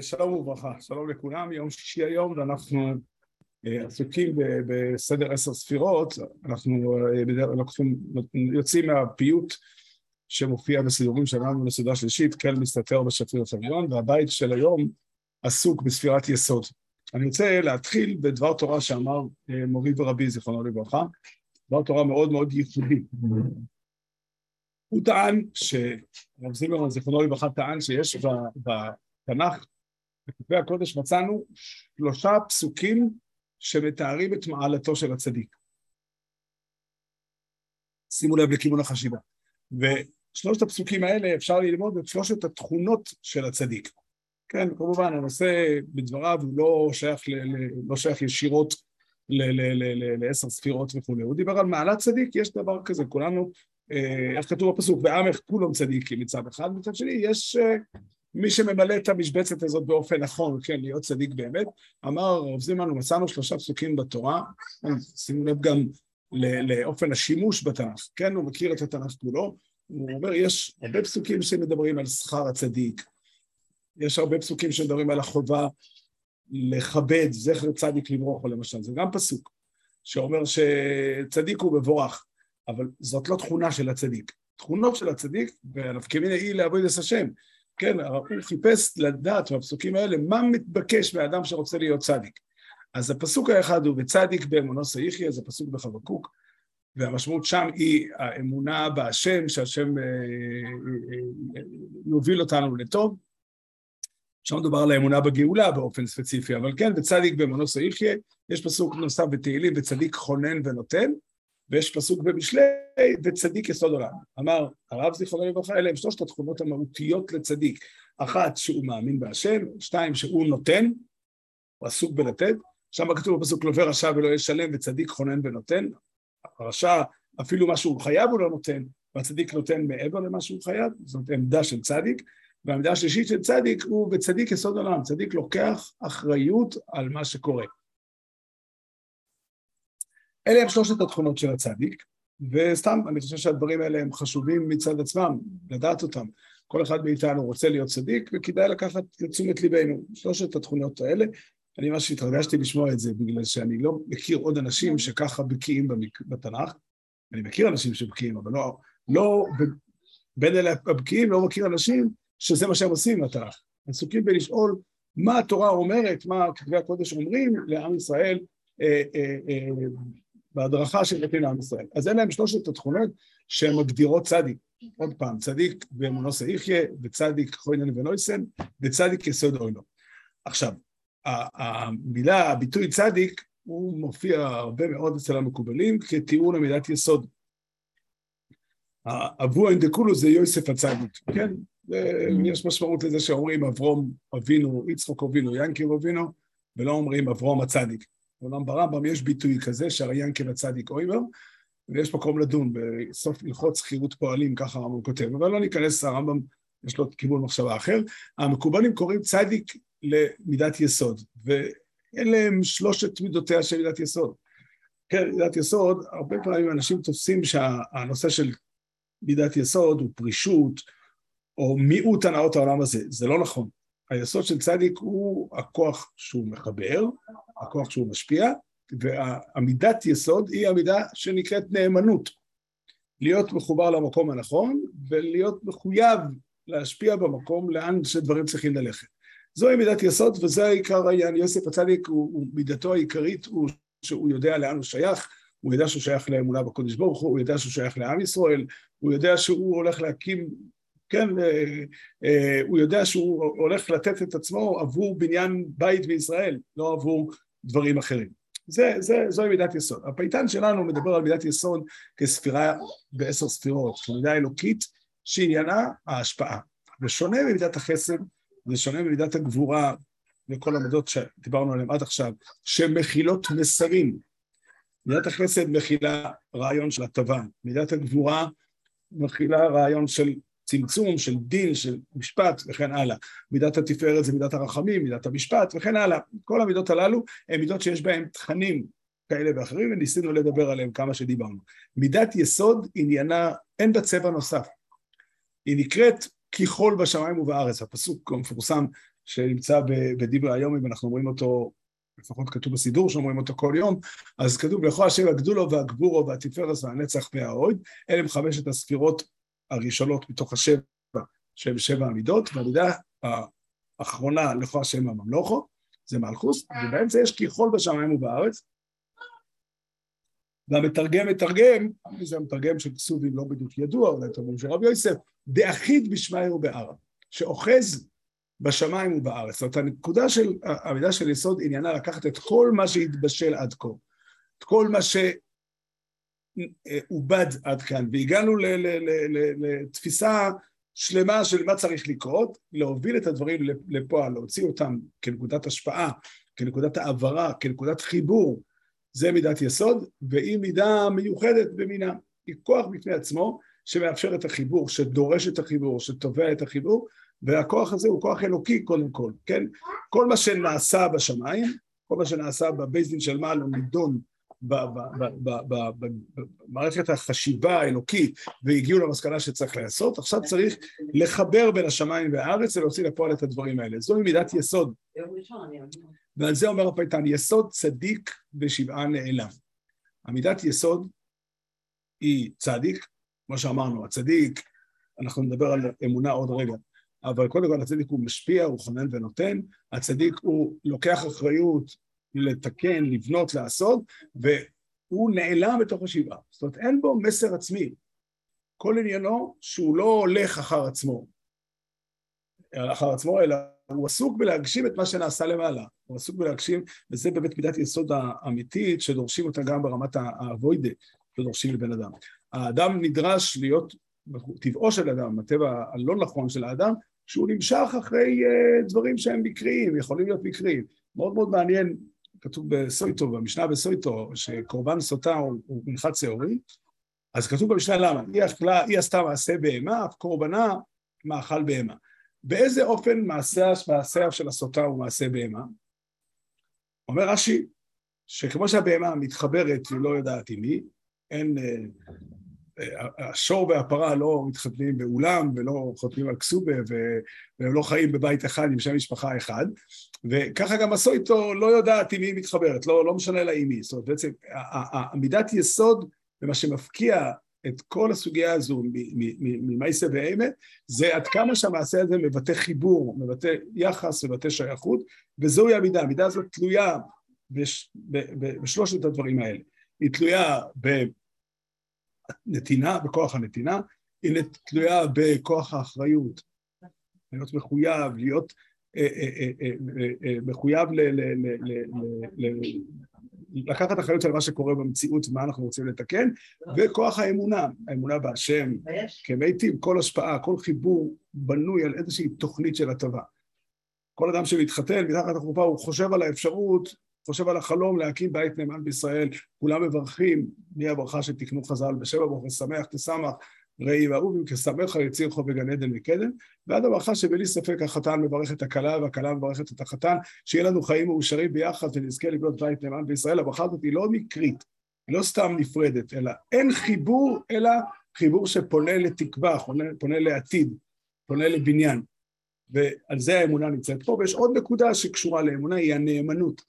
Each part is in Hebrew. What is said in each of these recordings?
שלום וברכה, שלום לכולם, יום שישי היום ואנחנו עסוקים בסדר עשר ספירות, אנחנו יוצאים מהפיוט שמופיע בסידורים שלנו לסדרה שלישית, כל מסתתר בשפיר השריון, והבית של היום עסוק בספירת יסוד. אני רוצה להתחיל בדבר תורה שאמר מורי ורבי זיכרונו לברכה, דבר תורה מאוד מאוד ייחודי. הוא טען, שרב זימרמן זיכרונו לברכה טען שיש בתנ"ך בכתבי הקודש מצאנו שלושה פסוקים שמתארים את מעלתו של הצדיק. שימו לב לכיוון החשיבה. ושלושת הפסוקים האלה אפשר ללמוד את שלושת התכונות של הצדיק. כן, כמובן, הנושא בדבריו הוא לא שייך, ל, לא שייך ישירות לעשר ספירות וכולי. הוא דיבר על מעלת צדיק, יש דבר כזה, כולנו, אה, איך כתוב בפסוק, בעמך כולם צדיקים מצד אחד, מצד שני יש אה, מי שממלא את המשבצת הזאת באופן נכון, כן, להיות צדיק באמת, אמר הרב זימן, מצאנו שלושה פסוקים בתורה, שימו לב גם לאופן השימוש בתנ"ך, כן, הוא מכיר את התנ"ך כולו, הוא אומר, יש הרבה פסוקים שמדברים על שכר הצדיק, יש הרבה פסוקים שמדברים על החובה לכבד זכר צדיק לברוכו למשל, זה גם פסוק שאומר שצדיק הוא מבורך, אבל זאת לא תכונה של הצדיק. תכונות של הצדיק, והנפקמיני היא לעבוד את השם, כן, הוא חיפש לדעת בפסוקים האלה מה מתבקש מאדם שרוצה להיות צדיק. אז הפסוק האחד הוא וצדיק באמונו סייחי, זה פסוק בחבקוק, והמשמעות שם היא האמונה בהשם, שהשם אה, אה, אה, יוביל אותנו לטוב. שם מדובר על האמונה בגאולה באופן ספציפי, אבל כן, וצדיק באמונו סייחי, יש פסוק נוסף בתהילים, וצדיק חונן ונותן, ויש פסוק במשלי, וצדיק יסוד עולם. אמר הרב זיכרונו לברכה, אלה הם שלושת התכונות המהותיות לצדיק. אחת, שהוא מאמין בהשם, שתיים, שהוא נותן, הוא עסוק בלתת, שם כתוב בפסוק לווה רשע ולא ישלם, וצדיק חונן ונותן. הרשע, אפילו מה שהוא חייב הוא לא נותן, והצדיק נותן מעבר למה שהוא חייב, זאת עמדה של צדיק. והעמדה השלישית של צדיק הוא בצדיק יסוד עולם, צדיק לוקח אחריות על מה שקורה. אלה הם שלושת התכונות של הצדיק, וסתם, אני חושב שהדברים האלה הם חשובים מצד עצמם, לדעת אותם. כל אחד מאיתנו רוצה להיות צדיק, וכדאי לקחת לתשומת ליבנו. שלושת התכונות האלה, אני ממש התרגשתי לשמוע את זה, בגלל שאני לא מכיר עוד אנשים שככה בקיאים בתנ"ך. אני מכיר אנשים שבקיאים, אבל לא, לא בין אלה הבקיאים לא מכיר אנשים שזה מה שהם עושים בתנ"ך. הם עסוקים בלשאול מה התורה אומרת, מה כתבי הקודש אומרים לעם ישראל אה, אה, אה, בהדרכה של נתין לעם ישראל. אז אלה הם שלושת התכונות שהן מגדירות צדיק. עוד פעם, צדיק באמונו סעיחיה, וצדיק חוינן ונויסן, וצדיק יסוד אוילו. עכשיו, המילה, הביטוי צדיק, הוא מופיע הרבה מאוד אצל המקובלים כטיעון למידת יסוד. אבו אינדקולו זה יוסף הצדיק, כן? יש משמעות לזה שאומרים אברום אבינו, יצחוק אבינו, ינקב אבינו, ולא אומרים אברום הצדיק. אומנם ברמב"ם יש ביטוי כזה, שהריינקל הצדיק אוימר, ויש מקום לדון בסוף הלכות שכירות פועלים, ככה הרמב"ם כותב, אבל לא ניכנס, הרמב"ם יש לו כיוון מחשבה אחר. המקובלים קוראים צדיק למידת יסוד, ואלה הם שלושת מידותיה של מידת יסוד. כן, מידת יסוד, הרבה פעמים אנשים תופסים שהנושא של מידת יסוד הוא פרישות, או מיעוט הנאות העולם הזה, זה לא נכון. היסוד של צדיק הוא הכוח שהוא מחבר, הכוח שהוא משפיע, והעמידת יסוד היא עמידה שנקראת נאמנות. להיות מחובר למקום הנכון ולהיות מחויב להשפיע במקום לאן שדברים צריכים ללכת. זוהי מידת יסוד וזה העיקר העניין. יוסף הצדיק, הוא, הוא, מידתו העיקרית הוא שהוא יודע לאן הוא שייך, הוא יודע שהוא שייך לאמונה בקודש ברוך הוא, הוא יודע שהוא שייך לעם ישראל, הוא יודע שהוא הולך להקים כן, אה, אה, הוא יודע שהוא הולך לתת את עצמו עבור בניין בית בישראל, לא עבור דברים אחרים. זה, זה, זוהי מידת יסוד. הפייטן שלנו מדבר על מידת יסוד כספירה בעשר ספירות, כמידה אלוקית שעניינה ההשפעה. ושונה ממידת החסד, זה שונה ממידת הגבורה וכל המידות שדיברנו עליהן עד עכשיו, שמכילות מסרים. מידת החסד מכילה רעיון של הטבה, מידת הגבורה מכילה רעיון של צמצום של דין, של משפט וכן הלאה. מידת התפארת זה מידת הרחמים, מידת המשפט וכן הלאה. כל המידות הללו הן מידות שיש בהן תכנים כאלה ואחרים, וניסינו לדבר עליהם כמה שדיברנו. מידת יסוד עניינה, אין בה צבע נוסף. היא נקראת כחול בשמיים ובארץ, הפסוק המפורסם שנמצא בדברי היום, אם אנחנו אומרים אותו, לפחות כתוב בסידור שאומרים אותו כל יום, אז כתוב לכו השם הגדולו והגבורו והתפארת והנצח והאוהד, אלה הם חמשת הספירות הראשונות מתוך השבע, שהם שבע המידות, והמידה האחרונה לכו השם הממלוכו, זה מלכוס, ובאמצע יש כיכול בשמיים ובארץ, והמתרגם מתרגם, זה המתרגם של כסובים לא בדיוק ידוע, אולי תרגום של רבי יוסף, דאחיד בשמיא ובערה, שאוחז בשמיים ובארץ. זאת אומרת, הנקודה של, המידה של יסוד עניינה לקחת את כל מה שהתבשל עד כה, את כל מה שעובד עד כאן, והגענו לתפיסה שלמה של מה צריך לקרות, להוביל את הדברים לפועל, להוציא אותם כנקודת השפעה, כנקודת העברה, כנקודת חיבור, זה מידת יסוד, והיא מידה מיוחדת במינה. היא כוח בפני עצמו שמאפשר את החיבור, שדורש את החיבור, שתובע את החיבור, והכוח הזה הוא כוח אלוקי קודם כל, כן? כל מה שנעשה בשמיים, כל מה שנעשה בבייס דין של מעלה נידון במערכת החשיבה האלוקית והגיעו למסקנה שצריך לעשות, עכשיו צריך לחבר בין השמיים והארץ ולהוציא לפועל את הדברים האלה. זוהי מידת יסוד. ועל זה אומר הפייטן, יסוד צדיק ושבעה נעלם. המידת יסוד היא צדיק, כמו שאמרנו, הצדיק, אנחנו נדבר על אמונה עוד רגע, אבל קודם כל הצדיק הוא משפיע, הוא חונן ונותן, הצדיק הוא לוקח אחריות לתקן, לבנות, לעשות, והוא נעלם בתוך השבעה. זאת אומרת, אין בו מסר עצמי. כל עניינו שהוא לא הולך אחר עצמו, אחר עצמו, אלא הוא עסוק בלהגשים את מה שנעשה למעלה. הוא עסוק בלהגשים, וזה באמת מידת יסוד האמיתית שדורשים אותה גם ברמת האבוידה שדורשים לבן אדם. האדם נדרש להיות, טבעו של אדם, הטבע הלא נכון של האדם, שהוא נמשך אחרי uh, דברים שהם מקריים, יכולים להיות מקריים. מאוד מאוד מעניין, כתוב בסויטו, במשנה בסויטו, שקורבן סוטה הוא, מנחת שעורי, אז כתוב במשנה למה, היא, אכלה, היא עשתה מעשה בהמה, אף קורבנה מאכל בהמה. באיזה אופן מעשיה, מעשיה של הסוטה הוא מעשה בהמה? אומר רש"י, שכמו שהבהמה מתחברת היא לא יודעת עם מי, אין, אה, אה, השור והפרה לא מתחתנים באולם ולא חותמים על כסובה והם לא חיים בבית אחד עם שם משפחה אחד, וככה גם הסויטו לא יודעת מי היא מתחברת, לא, לא משנה לה עם מי. זאת אומרת, בעצם עמידת יסוד ומה שמפקיע את כל הסוגיה הזו ממייסה ואימה, זה עד כמה שהמעשה הזה מבטא חיבור, מבטא יחס, מבטא שייכות, וזוהי המידה. המידה הזאת תלויה בשלושת הדברים האלה. היא תלויה בנתינה, בכוח הנתינה, היא תלויה בכוח האחריות, להיות מחויב, להיות מחויב לקחת אחריות על מה שקורה במציאות ומה אנחנו רוצים לתקן, וכוח האמונה, האמונה בהשם, כמיטיב, כל השפעה, כל חיבור בנוי על איזושהי תוכנית של הטבה. כל אדם שמתחתן מתחת לחופה הוא חושב על האפשרות, חושב על החלום להקים בית נאמן בישראל, כולם מברכים, מי הברכה שתקנו חז"ל? בשבע ברוך ושמח תשמח, ראי ואהובים כשמח יציר חוב בגן עדן וקדם, ועד הברכה שבלי ספק החתן מברך את הכלה והכלה מברכת את החתן, שיהיה לנו חיים מאושרים ביחד ונזכה לבנות בית נאמן בישראל, הברכה הזאת היא לא מקרית, היא לא סתם נפרדת, אלא אין חיבור, אלא חיבור שפונה לתקווה, פונה, פונה לעתיד, פונה לבניין. ועל זה האמונה נמצאת פה, ויש עוד נקודה שקשורה לאמונה, היא הנאמנות.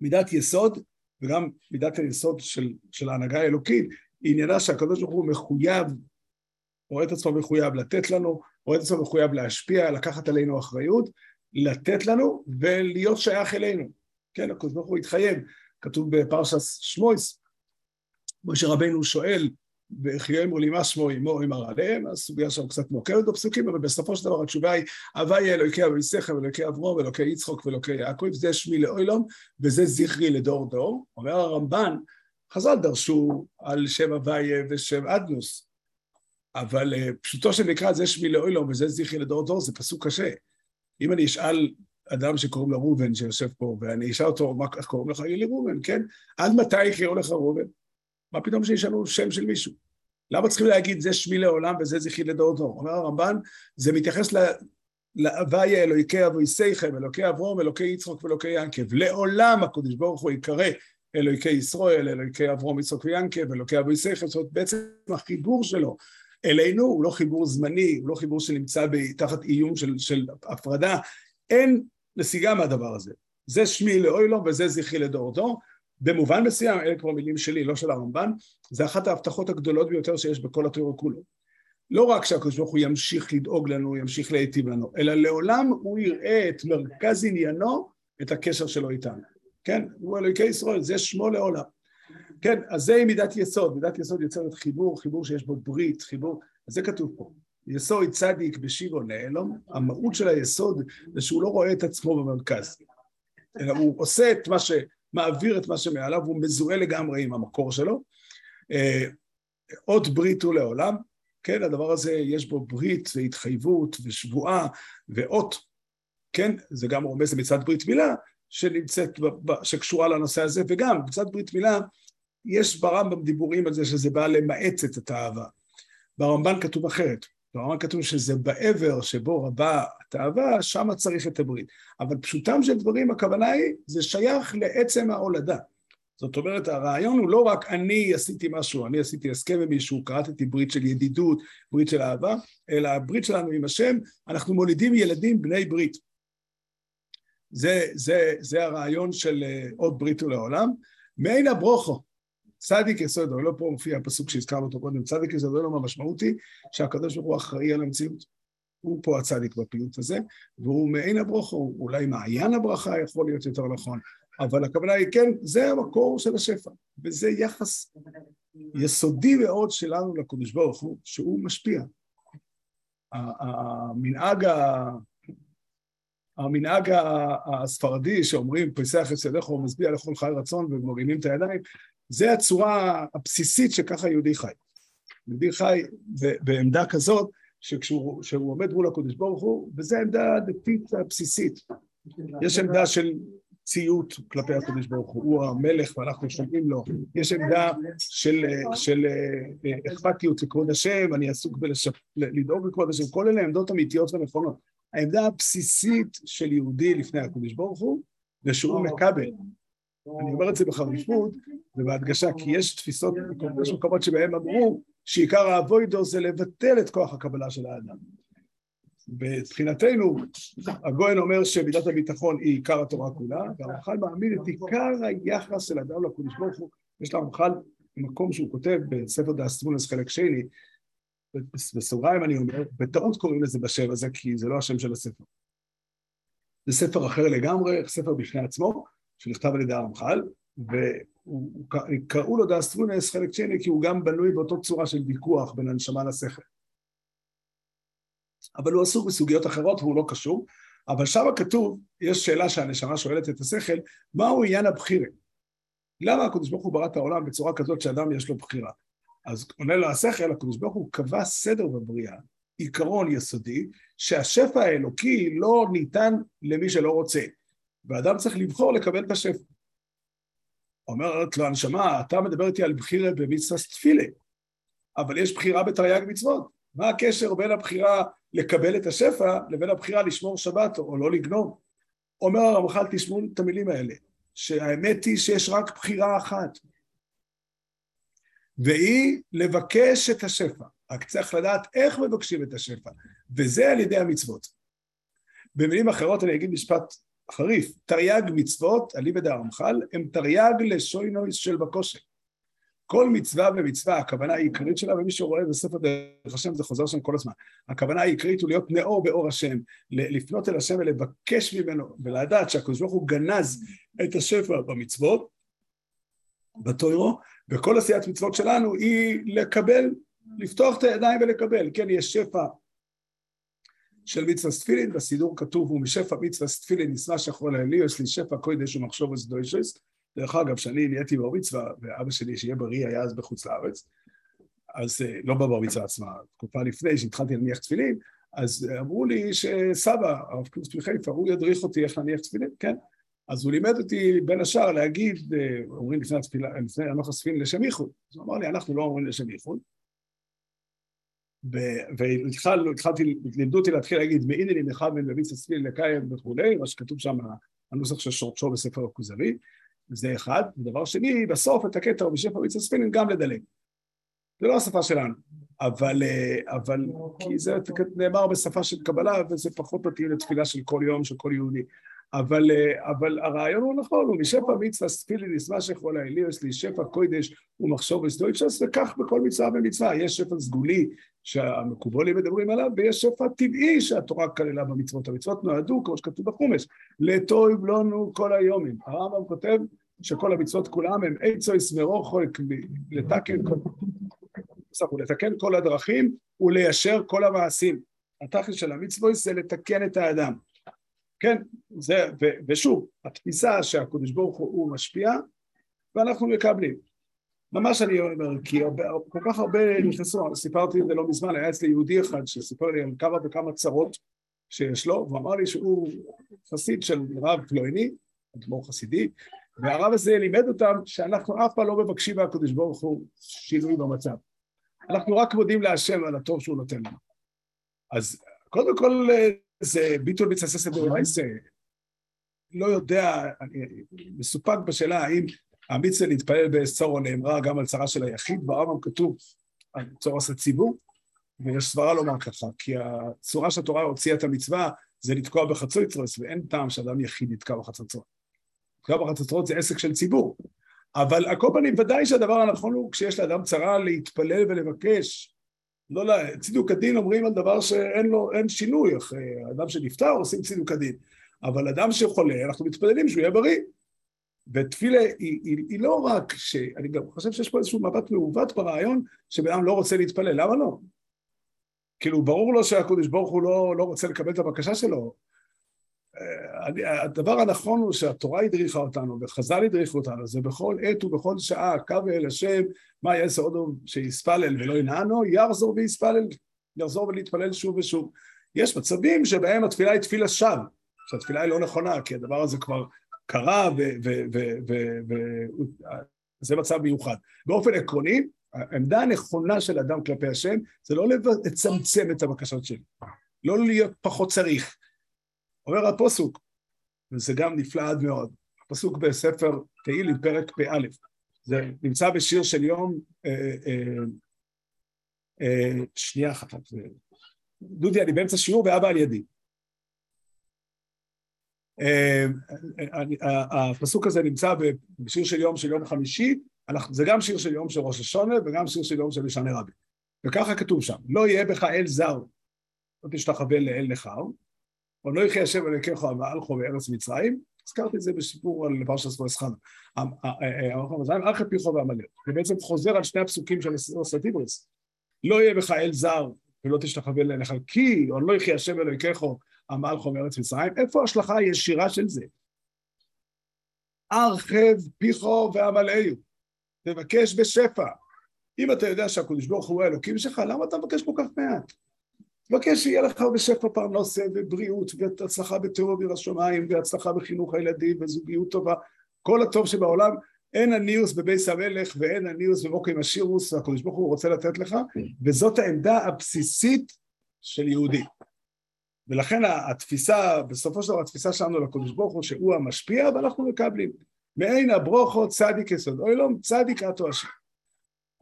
מידת יסוד, וגם מידת היסוד של, של ההנהגה האלוקית, עניינה שהקדוש ברוך הוא מחויב, רואה את עצמו מחויב לתת לנו, רואה את עצמו מחויב להשפיע, לקחת עלינו אחריות, לתת לנו ולהיות שייך אלינו. כן, הקדוש ברוך הוא התחייב, כתוב בפרשת שמויס, משה רבנו שואל, וחיי אמרו לי מה שמו אמו אמר עליהם, הסוגיה שם קצת מורכבת בפסוקים, אבל בסופו של דבר התשובה היא, הווי אלוקי אביסכם, אלוקי אברום, אלוקי יצחוק ואלוקי יעקב, זה שמי לאוילום, וזה זכרי לדור דור. אומר הרמב"ן, חז"ל דרשו על שם הוויה ושם אדנוס, אבל אה, פשוטו של מקרא זה שמי לאוילום וזה זכרי לדור דור, זה פסוק קשה. אם אני אשאל אדם שקוראים לו ראובן שיושב פה, ואני אשאל אותו, איך קוראים לך? יהיה לי ראובן, כן? עד מתי יקראו לך ראובן? מה פתאום שישאלו שם של מישהו? למה צריכים להגיד זה שמי לעולם וזה זכרי לדור דור? אומר הרמב"ן, זה מתייחס להוויה אלוקי אבויסייכם, אלוקי אברום, אלוקי יצחוק ואלוקי ינקב. לעולם הקדוש ברוך הוא יקרא אלוהיקי ישראל, אלוהיקי אברום, יצחוק ויענקב, אלוהיקי אבו יסייכל, זאת אומרת בעצם החיבור שלו אלינו, הוא לא חיבור זמני, הוא לא חיבור שנמצא תחת איום של, של הפרדה, אין נסיגה מהדבר הזה. זה שמי לאוי לו וזה זכרי לדור דור. במובן מסוים, אלה כבר מילים שלי, לא של הרמב"ן, זה אחת ההבטחות הגדולות ביותר שיש בכל התיאור כולו. לא רק שהקדוש ברוך הוא ימשיך לדאוג לנו, ימשיך להיטיב לנו, אלא לעולם הוא יראה את מרכז עניינו, את הקשר שלו איתנו. כן? הוא אלוהיקי ישראל, זה שמו לעולם. כן, אז זה מידת יסוד, מידת יסוד יוצרת חיבור, חיבור שיש בו ברית, חיבור, אז זה כתוב פה. יסוד צדיק בשירו נעלום, המהות של היסוד זה שהוא לא רואה את עצמו במרכז, אלא הוא עושה את מה ש... מעביר את מה שמעליו, הוא מזוהה לגמרי עם המקור שלו. אה, אות ברית הוא לעולם, כן, הדבר הזה יש בו ברית והתחייבות ושבועה ואות, כן, זה גם רומז למצוות ברית מילה שנמצאת, שקשורה לנושא הזה, וגם מצוות ברית מילה, יש ברמב"ם דיבורים על זה שזה בא למעט את האהבה. ברמב"ן כתוב אחרת, ברמב"ן כתוב שזה בעבר שבו רבה התאווה, שם צריך את הברית. אבל פשוטם של דברים, הכוונה היא, זה שייך לעצם ההולדה. זאת אומרת, הרעיון הוא לא רק אני עשיתי משהו, אני עשיתי הסכם עם מישהו, קראתי ברית של ידידות, ברית של אהבה, אלא הברית שלנו עם השם, אנחנו מולידים ילדים בני ברית. זה, זה, זה הרעיון של אה, עוד ברית ולעולם. מעין הברוכו, צדיק יסוד, אבל לא פה מופיע הפסוק שהזכרנו אותו קודם, צדיק יסוד, לא המשמעות היא שהקדוש ברוך הוא אחראי על המציאות. הוא פה הצדיק בפיוט הזה, והוא מעין הברוכו, אולי מעיין הברכה יכול להיות יותר נכון, אבל הכוונה היא כן, זה המקור של השפע, וזה יחס יסודי מאוד שלנו לקדוש ברוך הוא, שהוא משפיע. המנהג, המנהג הספרדי שאומרים פסח את ידיך ומשביע לכל חי רצון ומרימים את הידיים, זה הצורה הבסיסית שככה יהודי חי. יהודי חי בעמדה כזאת שכשהוא עומד מול הקדוש ברוך הוא, וזו העמדה הדתית הבסיסית. יש עמדה של ציות כלפי הקדוש ברוך הוא, הוא המלך ואנחנו שומעים לו, יש עמדה של, של אה, אכפתיות לכבוד השם, אני עסוק בלדאוג לכבוד השם, כל אלה עמדות אמיתיות ונכונות. העמדה הבסיסית של יהודי לפני הקדוש ברוך הוא, זה שהוא מקבל. אני אומר את זה בחריפות ובהדגשה, כי יש תפיסות, יש מקומות שבהם אמרו שעיקר האבוידו זה לבטל את כוח הקבלה של האדם. מבחינתנו, הגאון אומר שמידת הביטחון היא עיקר התורה כולה, והרמח"ל מעמיד את עיקר היחס של אדם לקדוש ברוך הוא, יש לרמח"ל מקום שהוא כותב בספר דעת תבונות חלק שני, בסוגריים אני אומר, בטעות קוראים לזה בשם הזה, כי זה לא השם של הספר. זה ספר אחר לגמרי, ספר בפני עצמו, שנכתב על ידי הרמח"ל, וקראו לו דעת תבונות חלק שני כי הוא גם בנוי באותו צורה של ויכוח בין הנשמה לשכל. אבל הוא עסוק בסוגיות אחרות והוא לא קשור, אבל שם כתוב, יש שאלה שהנשמה שואלת את השכל, מהו עניין הבחירה? למה הקדוש ברוך הוא ברא את העולם בצורה כזאת שאדם יש לו בחירה? אז עונה לו השכל, הקדוש ברוך הוא קבע סדר בבריאה, עיקרון יסודי, שהשפע האלוקי לא ניתן למי שלא רוצה, ואדם צריך לבחור לקבל את השפע. אומרת לו הנשמה, אתה מדבר איתי על בחירה במצווה תפילה, אבל יש בחירה בתרי"ג מצוות. מה הקשר בין הבחירה לקבל את השפע לבין הבחירה לשמור שבת או לא לגנוב? אומר הרמח"ל, תשמעו את המילים האלה, שהאמת היא שיש רק בחירה אחת, והיא לבקש את השפע. רק צריך לדעת איך מבקשים את השפע, וזה על ידי המצוות. במילים אחרות אני אגיד משפט חריף, תרי"ג מצוות, אליבא דהרמח"ל, הם תרי"ג לשוינויס של בקושי. כל מצווה ומצווה, הכוונה העיקרית שלה, ומי שרואה בספר דרך השם זה חוזר שם כל הזמן. הכוונה העיקרית הוא להיות נאור באור השם, לפנות אל השם ולבקש ממנו, ולדעת שהקדוש ברוך הוא גנז את השפע במצוות, בתוירו, וכל עשיית מצוות שלנו היא לקבל, לפתוח את הידיים ולקבל. כן, יש שפע של מצווה סטפילין, בסידור כתוב, הוא משפע מצווה סטפילין נשנא שחור לאלי, יש לי שפע קודש ומחשוב וסדוישס. דרך אגב, כשאני נהייתי בר מצווה, ואבא שלי, שיהיה בריא, היה אז בחוץ לארץ, אז אה, לא בבר מצווה עצמה, תקופה לפני שהתחלתי להניח תפילין, אז אמרו לי שסבא, הרב קלוס מחיפה, הוא ידריך אותי איך להניח תפילין, כן? אז הוא לימד אותי בין השאר להגיד, אה, אומרים לפני התפילה, לפני הנוח הספין לשם ייחוד. אז הוא אמר לי, אנחנו לא אומרים לשם ייחוד, והתחלתי, לימדו אותי להתחיל להגיד מאיני לי מכוון וביץ עצמי לקיים וכולי, מה שכתוב שם, הנוסח של שורשו בספר הכוזרי, זה אחד. ודבר שני, בסוף את הקטע בשפע ביץ הספינין גם לדלג. זה לא השפה שלנו. אבל, אבל כי זה נאמר בשפה של קבלה וזה פחות מתאים לתפילה של כל יום של כל יהודי. אבל, אבל הרעיון הוא נכון, הוא משפע מצווה ספילי נשמע שכל האלי, יש לי שפע קודש ומחשוב וסדו, אפשר לעשות כך בכל מצווה ומצווה, יש שפע סגולי שהמקובולים מדברים עליו, ויש שפע טבעי שהתורה כללה במצוות. המצוות נועדו, כמו שכתוב בחומש, לטוב לנו כל היומים. הרמב"ם כותב שכל המצוות כולם הם עצו יסמרו חולק לתקן כל... לתקן כל הדרכים וליישר כל המעשים. התכלית של המצוות זה לתקן את האדם. כן, זה, ו, ושוב, התפיסה שהקדוש ברוך הוא משפיע ואנחנו מקבלים. ממש אני אומר, כי הרבה, כל כך הרבה נכנסו, סיפרתי את זה לא מזמן, היה אצלי יהודי אחד שסיפר לי על כמה וכמה צרות שיש לו, והוא אמר לי שהוא חסיד של רב פלויני, אדמו"ר חסידי, והרב הזה לימד אותם שאנחנו אף פעם לא מבקשים מהקדוש ברוך הוא שינוי במצב. אנחנו רק מודים להשם על הטוב שהוא נותן לנו. אז קודם כל זה ביטול מצווה ססא דאורייסא, לא יודע, אני מסופק בשאלה האם המצווה להתפלל בסורו נאמרה גם על צרה של היחיד, ברמב"ם כתוב על צורס הציבור, ויש סברה לומר ככה, כי הצורה שהתורה הוציאה את המצווה זה לתקוע בחצוצרוס, ואין טעם שאדם יחיד יתקע בחצוצרות. לתקוע בחצוצרות זה עסק של ציבור. אבל על כל פנים, ודאי שהדבר הנכון הוא כשיש לאדם צרה להתפלל ולבקש. לא, לא, צידוק הדין אומרים על דבר שאין לו, אין שינוי, אחרי אדם שנפטר עושים צידוק הדין. אבל אדם שחולה, אנחנו מתפללים שהוא יהיה בריא. ותפילה היא, היא, היא לא רק ש... אני גם חושב שיש פה איזשהו מבט מעוות ברעיון שבן אדם לא רוצה להתפלל, למה לא? כאילו ברור לו שהקדוש ברוך הוא לא, לא רוצה לקבל את הבקשה שלו. אה, הדבר הנכון הוא שהתורה הדריכה אותנו וחז"ל הדריכו אותנו, זה בכל עת ובכל שעה, קו אל השם, מה יעשה עוד שיספלל ולא ינענו, יחזור ויספלל, יחזור ולהתפלל שוב ושוב. יש מצבים שבהם התפילה היא תפילה שווא, שהתפילה היא לא נכונה, כי הדבר הזה כבר קרה, וזה מצב מיוחד. באופן עקרוני, העמדה הנכונה של אדם כלפי השם זה לא לצמצם את הבקשות שלי, לא להיות פחות צריך. אומר הפוסוק, וזה גם נפלא עד מאוד, הפסוק בספר תהילים, פרק פא, זה נמצא בשיר של יום, אה, אה, אה, שנייה אחת, דודי, אני באמצע שיעור ואבא על ידי. אה, הפסוק הזה נמצא בשיר של יום של יום חמישי, זה גם שיר של יום של ראש השונה וגם שיר של יום של משנה רבי. וככה כתוב שם, לא יהיה בך אל זר, לא תשתחווה לאל נכר, או לא השם אלוקיך ואלכו בארץ מצרים, הזכרתי את זה בסיפור על פרשת ספורס חנה, ארכי פיחו ועמלק, זה בעצם חוזר על שני הפסוקים של הסטיברס, לא יהיה בך אל זר ולא תשתחווה נכר, כי, או לא השם אלוקיך המלכו מארץ מצרים, איפה ההשלכה הישירה של זה? ארחב פיחו ועמלאו, תבקש בשפע. אם אתה יודע שהקדוש ברוך הוא האלוקים שלך, למה אתה מבקש כל כך מעט? תבקש שיהיה לך בשפע פרנסה ובריאות והצלחה בתיאור אוויר השמיים והצלחה בחינוך הילדים וזוגיות טובה, כל הטוב שבעולם. אין הניוס בבייס המלך ואין הניוס בבוקר עם השירוס, והקדוש ברוך הוא רוצה לתת לך, וזאת העמדה הבסיסית של יהודי. ולכן התפיסה, בסופו של דבר התפיסה שלנו לקדוש ברוך הוא שהוא המשפיע ואנחנו מקבלים. מעין הברוכו צדיק יסוד, אוי לא, צדיק אתו השם.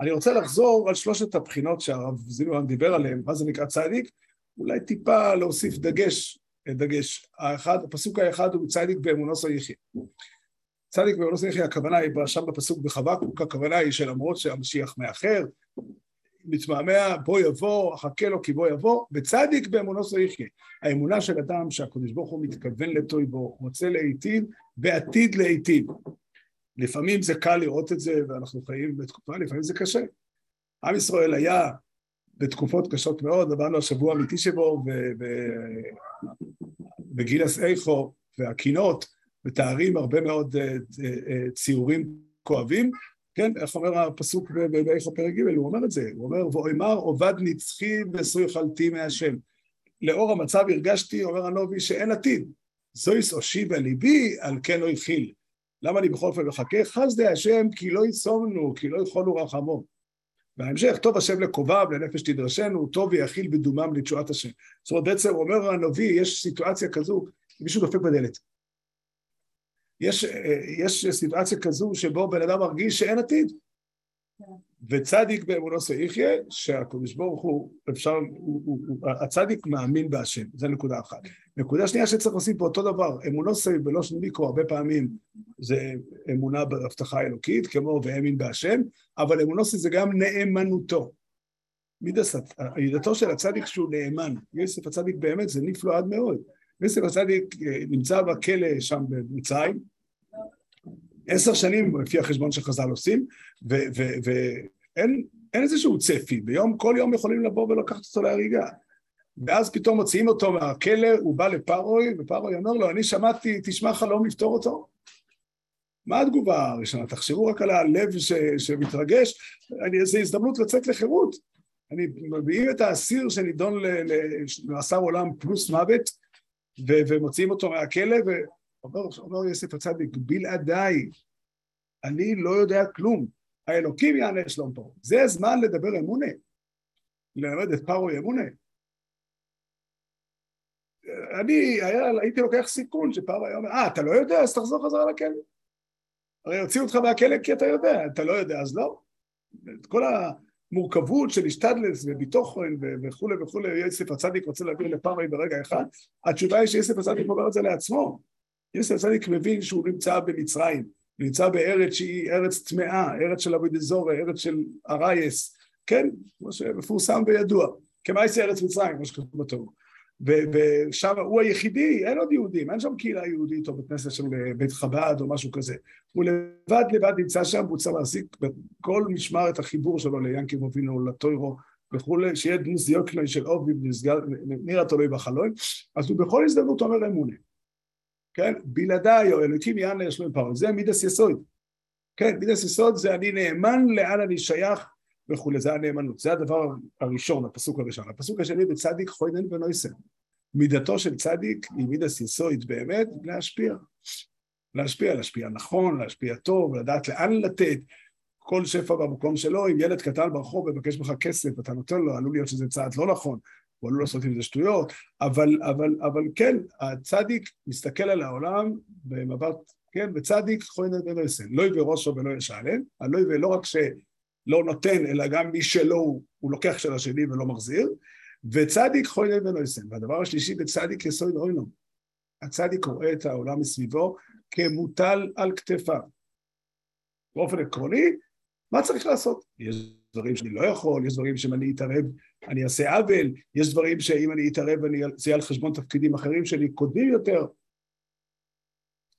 אני רוצה לחזור על שלושת הבחינות שהרב זילואן דיבר עליהן, מה זה נקרא צדיק, אולי טיפה להוסיף דגש, דגש. האחד, הפסוק האחד הוא צדיק באמונוס היחיה. צדיק באמונוס היחיה, הכוונה היא שם בפסוק בחבקוק, הכוונה היא שלמרות שהמשיח מאחר, מתמהמה, בוא יבוא, אחכה לו כי בוא יבוא, וצדיק באמונוס היחיה. האמונה של אדם שהקדוש ברוך הוא מתכוון לטויבו, רוצה להיטיב, בעתיד להיטיב. לפעמים זה קל לראות את זה, ואנחנו חיים בתקופה, לפעמים זה קשה. עם ישראל היה בתקופות קשות מאוד, עברנו השבוע האמיתי שבו, וגילס איכו והקינות מתארים הרבה מאוד אה, אה, ציורים כואבים, כן, איך אומר הפסוק באיכו פרק ג', הוא אומר את זה, הוא אומר, ואומר עובד נצחי וסויכלתי מהשם. לאור המצב הרגשתי, אומר הנובי, שאין עתיד. זויס הושיבה ליבי, על כן לא הכיל. למה אני בכל אופן מחכה? חסדי השם כי לא יסומנו, כי לא יכולנו רחמו. בהמשך, טוב השם לקובב, לנפש תדרשנו, טוב ויכיל בדומם לתשועת השם. זאת אומרת, בעצם אומר הנביא, יש סיטואציה כזו, מישהו דופק בדלת. יש, יש סיטואציה כזו שבו בן אדם מרגיש שאין עתיד. וצדיק באמונוסו יחיה, שהקדוש ברוך הוא, אפשר, הוא, הוא, הוא, הצדיק מאמין בהשם, זו נקודה אחת. נקודה שנייה שצריך לשים פה אותו דבר, אמונוסו בלושן מיקרו, הרבה פעמים זה אמונה בהבטחה אלוקית, כמו והאמין בהשם, אבל אמונוסו זה גם נאמנותו. מידתו של הצדיק שהוא נאמן, יוסף הצדיק באמת זה נפלא עד מאוד. יוסף הצדיק אה, נמצא בכלא שם במצרים, עשר שנים לפי החשבון שחז"ל עושים, ואין איזשהו צפי, ביום, כל יום יכולים לבוא ולקחת אותו להריגה. ואז פתאום מוציאים אותו מהכלא, הוא בא לפרוי, ופרוי אומר לו, אני שמעתי, תשמע חלום לפתור אותו? מה התגובה הראשונה? תחשבו רק על הלב ש, שמתרגש, זו הזדמנות לצאת לחירות. אני מביאים את האסיר שנידון למאסר עולם פלוס מוות, ו, ומוציאים אותו מהכלא, ואומר יוסף הצדיק, בלעדיי, אני לא יודע כלום, האלוקים יענה שלום פרעה. זה הזמן לדבר אמונה, ללמד את פרעה אמונה. אני היה, הייתי לוקח סיכון שפרעה היה אומר, אה, אתה לא יודע, אז תחזור חזרה לכלא. הרי יוציאו אותך מהכלא כי אתה יודע, אתה לא יודע, אז לא. את כל המורכבות של השתדלס וביטוחן וכולי וכולי, יוסף הצדיק רוצה להעביר לפרעה ברגע אחד, התשובה היא שיוסף הצדיק אומר את זה לעצמו. יוסף הצדיק מבין שהוא נמצא במצרים, נמצא בארץ שהיא ארץ טמאה, ארץ של אבי דזורי, ארץ של ארייס, כן, כמו שמפורסם וידוע, כמעשה ארץ מצרים, כמו שכתוב בתור. ושם הוא היחידי, אין עוד יהודים, אין שם קהילה יהודית או בית כנסת של בית חב"ד או משהו כזה. הוא לבד לבד נמצא שם, והוא צריך להחזיק בכל משמר את החיבור שלו ליאנקי מובינו, לטוירו וכולי, שיהיה דמוס יוקנוי של אובי נראה תלוי בחלום, אז הוא בכל הזדמנות אומר אמונה. כן? בלעדיי או אלוקים יענה יש לו פרעה, זה מידס יסוד. כן, מידס יסוד זה אני נאמן לאן אני שייך וכולי, זה הנאמנות, זה הדבר הראשון, הפסוק הראשון. הפסוק השני בצדיק חוינן ונויסן. מידתו של צדיק היא מידס יסוד באמת להשפיע. להשפיע, להשפיע נכון, להשפיע טוב, לדעת לאן לתת, כל שפע במקום שלו, אם ילד קטן ברחוב מבקש ממך כסף, אתה נותן לו, עלול להיות שזה צעד לא נכון, הוא עלול לעשות עם זה שטויות, אבל, אבל, אבל כן, הצדיק מסתכל על העולם במבט, כן, וצדיק חוינן ונויסן, לא יביא ראשו ולא ישלם, הלא יביא לא רק שלא נותן, אלא גם מי שלא, הוא, הוא לוקח של השני ולא מחזיר, וצדיק חוינן ונויסן, והדבר השלישי, וצדיק יסוד אוינו, הצדיק רואה את העולם מסביבו כמוטל על כתפיו. באופן עקרוני, מה צריך לעשות? יש דברים שאני לא יכול, יש דברים שאם אני אתערב אני אעשה עוול, יש דברים שאם אני אתערב אני, יהיה על חשבון תפקידים אחרים שלי קודמים יותר.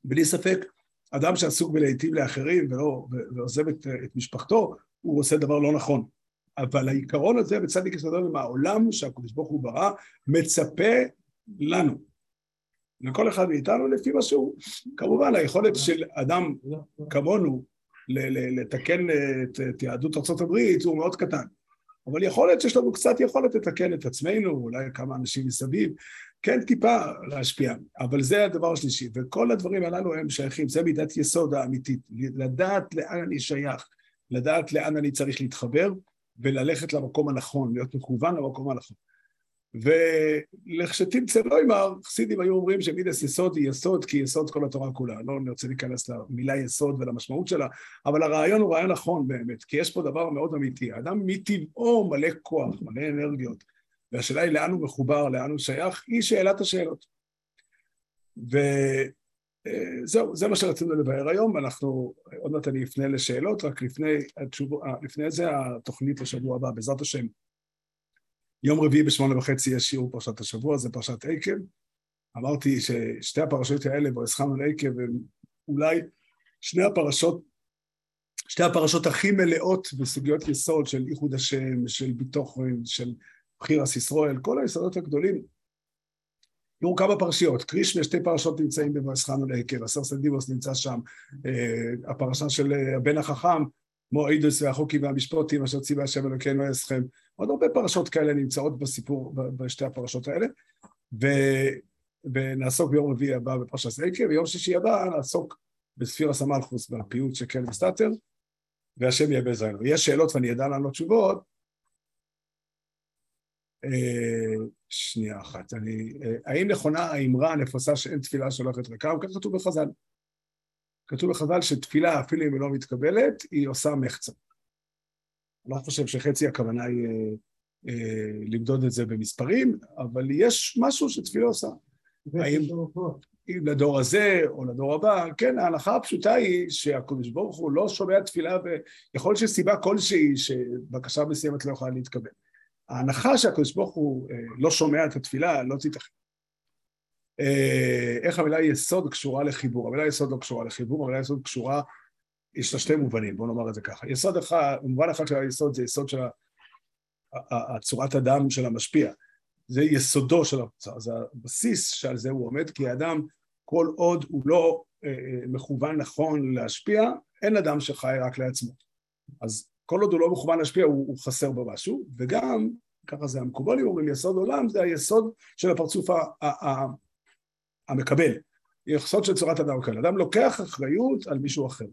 בלי ספק, אדם שעסוק בלהיטיב לאחרים ולא, ועוזב את, את משפחתו, הוא עושה דבר לא נכון. אבל העיקרון הזה בצדיק יסודנו מהעולם שהקדוש ברוך הוא ברא, מצפה לנו. לכל אחד מאיתנו לפי מה שהוא. כמובן, היכולת של אדם כמונו לתקן את יהדות ארה"ב הוא מאוד קטן. אבל יכול להיות שיש לנו קצת יכולת לתקן את עצמנו, אולי כמה אנשים מסביב, כן טיפה להשפיע, אבל זה הדבר השלישי, וכל הדברים הללו הם שייכים, זה מידת יסוד האמיתית, לדעת לאן אני שייך, לדעת לאן אני צריך להתחבר, וללכת למקום הנכון, להיות מכוון למקום הנכון. ולכשתמצא לא אמר, חסידים היו אומרים שמידס יסוד היא יסוד כי יסוד כל התורה כולה. לא נרצה להיכנס למילה יסוד ולמשמעות שלה, אבל הרעיון הוא רעיון נכון באמת, כי יש פה דבר מאוד אמיתי. האדם מטבעו מלא כוח, מלא אנרגיות, והשאלה היא לאן הוא מחובר, לאן הוא שייך, היא שאלת השאלות. וזהו, אה, זה מה שרצינו לבאר היום, אנחנו, עוד מעט אני אפנה לשאלות, רק לפני, התשוב, אה, לפני זה התוכנית לשבוע הבא, בעזרת השם. יום רביעי בשמונה וחצי יש שיעור פרשת השבוע, זה פרשת עקב. אמרתי ששתי הפרשות האלה, בו הסכמנו לעקב, הם אולי שני הפרשות, שתי הפרשות הכי מלאות בסוגיות יסוד של איחוד השם, של ביטוחן, של בחירס ישראל, כל היסודות הגדולים. תראו כמה פרשיות, קריש ושתי פרשות נמצאים ב"ואסכנו לעקב", עשר סנדיבוס נמצא שם, אה, הפרשה של אה, הבן החכם, כמו עידוס והחוקים והמשפוטים אשר ציווה השם אלוקינו אסכם. עוד הרבה פרשות כאלה נמצאות בסיפור, בשתי הפרשות האלה. ו... ונעסוק ביום רביעי הבא בפרשת עקב, ויום שישי הבא נעסוק בספירה סמלכוס, בפיוט של קל וסטאטר, והשם יהיה בעזרנו. יש שאלות ואני אדע לענות תשובות. אה, שנייה אחת, אני... אה, האם נכונה האמרה הנפוצה שאין תפילה שהולכת ריקם? כך כתוב בחז"ל. כתוב בחז"ל שתפילה, אפילו אם היא לא מתקבלת, היא עושה מחצה. אני לא חושב שחצי הכוונה היא אה, אה, למדוד את זה במספרים, אבל יש משהו שתפילה עושה. האם אם לדור הזה או לדור הבא, כן, ההנחה הפשוטה היא שהקדוש ברוך הוא לא שומע תפילה ויכול להיות שסיבה כלשהי שבקשה מסוימת לא יכולה להתקבל. ההנחה שהקדוש ברוך הוא אה, לא שומע את התפילה לא תיתכן. אה, איך המילה יסוד קשורה לחיבור? המילה יסוד לא קשורה לחיבור, המילה יסוד קשורה, יש לה שתי מובנים, בואו נאמר את זה ככה. יסוד אחד, מובן אחד של היסוד זה יסוד של הצורת הדם של המשפיע. זה יסודו של המוצר, זה הבסיס שעל זה הוא עומד, כי האדם, כל עוד הוא לא אה, אה, מכוון נכון להשפיע, אין אדם שחי רק לעצמו. אז כל עוד הוא לא מכוון להשפיע, הוא, הוא חסר בו משהו, וגם, ככה זה המקובלים אומרים, יסוד עולם זה היסוד של הפרצוף ה, ה, ה, המקבל. יסוד של צורת אדם מקבל. אדם לוקח אחריות על מישהו אחר.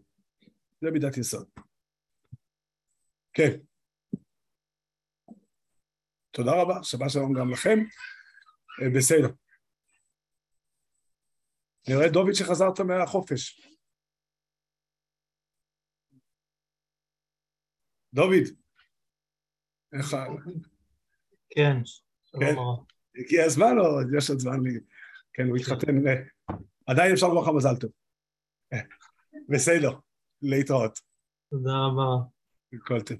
זה מידת יסוד. כן. תודה רבה, שבת שלום גם לכם. אה, בסדר. נראה דוד שחזרת מהחופש. דוד, איך ה... כן, כן. הגיע הזמן או יש עוד זמן? כן, הוא התחתן, אה, עדיין אפשר לומר לך מזל טוב. אה, בסדר, להתראות. תודה רבה. כל טוב.